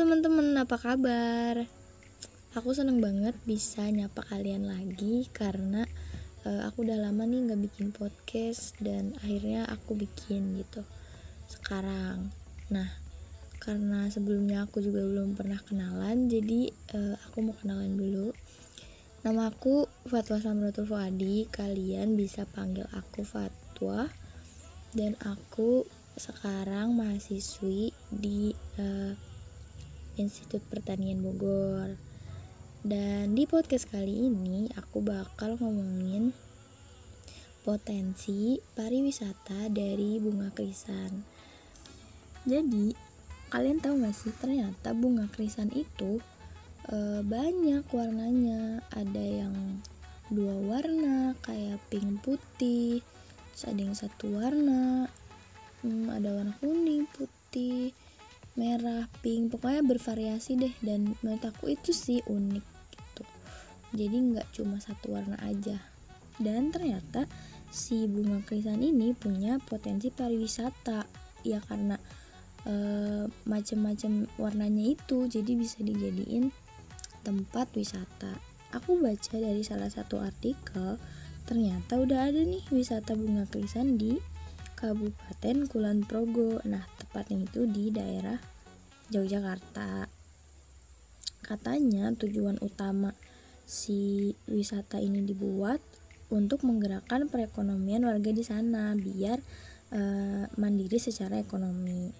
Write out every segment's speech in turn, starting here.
teman-teman, apa kabar? Aku seneng banget bisa nyapa kalian lagi karena uh, aku udah lama nih nggak bikin podcast dan akhirnya aku bikin gitu sekarang. Nah, karena sebelumnya aku juga belum pernah kenalan, jadi uh, aku mau kenalan dulu. Nama aku Fatwa Samratul Fuadi. Kalian bisa panggil aku Fatwa. Dan aku sekarang mahasiswi di uh, Institut Pertanian Bogor. Dan di podcast kali ini aku bakal ngomongin potensi pariwisata dari bunga krisan. Jadi, kalian tahu gak sih ternyata bunga krisan itu e, banyak warnanya. Ada yang dua warna kayak pink putih, terus ada yang satu warna, hmm, ada warna kuning, putih, merah pink pokoknya bervariasi deh. Dan menurut aku itu sih unik gitu. Jadi nggak cuma satu warna aja. Dan ternyata si bunga krisan ini punya potensi pariwisata. Ya karena e, macam-macam warnanya itu jadi bisa dijadiin tempat wisata. Aku baca dari salah satu artikel ternyata udah ada nih wisata bunga krisan di Kabupaten Kulon Progo. Nah, tepatnya itu di daerah Yogyakarta. Katanya tujuan utama si wisata ini dibuat untuk menggerakkan perekonomian warga di sana biar e, mandiri secara ekonomi.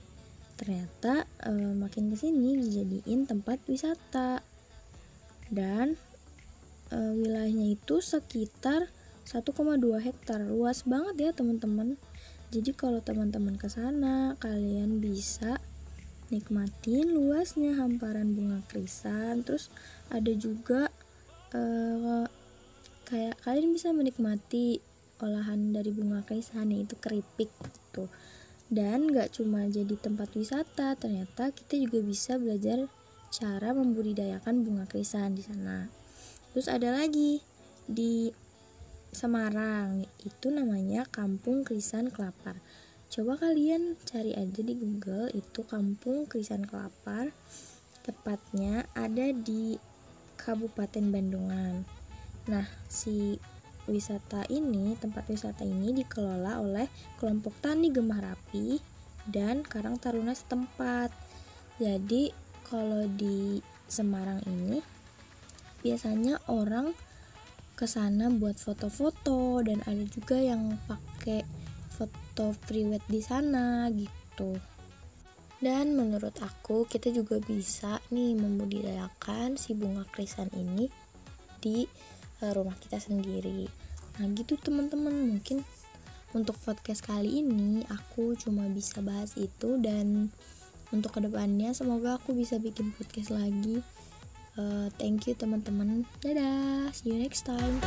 Ternyata e, makin ke sini dijadiin tempat wisata dan e, wilayahnya itu sekitar 1,2 hektar luas banget ya teman-teman jadi kalau teman-teman ke sana, kalian bisa nikmatin luasnya hamparan bunga krisan. Terus ada juga uh, kayak kalian bisa menikmati olahan dari bunga krisan yaitu keripik gitu. Dan gak cuma jadi tempat wisata, ternyata kita juga bisa belajar cara membudidayakan bunga krisan di sana. Terus ada lagi di Semarang. Itu namanya Kampung Krisan Kelapar. Coba kalian cari aja di Google itu Kampung Krisan Kelapar. Tepatnya ada di Kabupaten Bandungan. Nah si wisata ini tempat wisata ini dikelola oleh kelompok tani Gemah Rapi dan Karang Taruna setempat. Jadi kalau di Semarang ini biasanya orang ke sana buat foto-foto dan ada juga yang pakai foto priwet di sana gitu. Dan menurut aku kita juga bisa nih membudidayakan si bunga krisan ini di uh, rumah kita sendiri. Nah gitu teman-teman mungkin untuk podcast kali ini aku cuma bisa bahas itu dan untuk ke depannya semoga aku bisa bikin podcast lagi uh, thank you teman-teman. Dadah. See you next time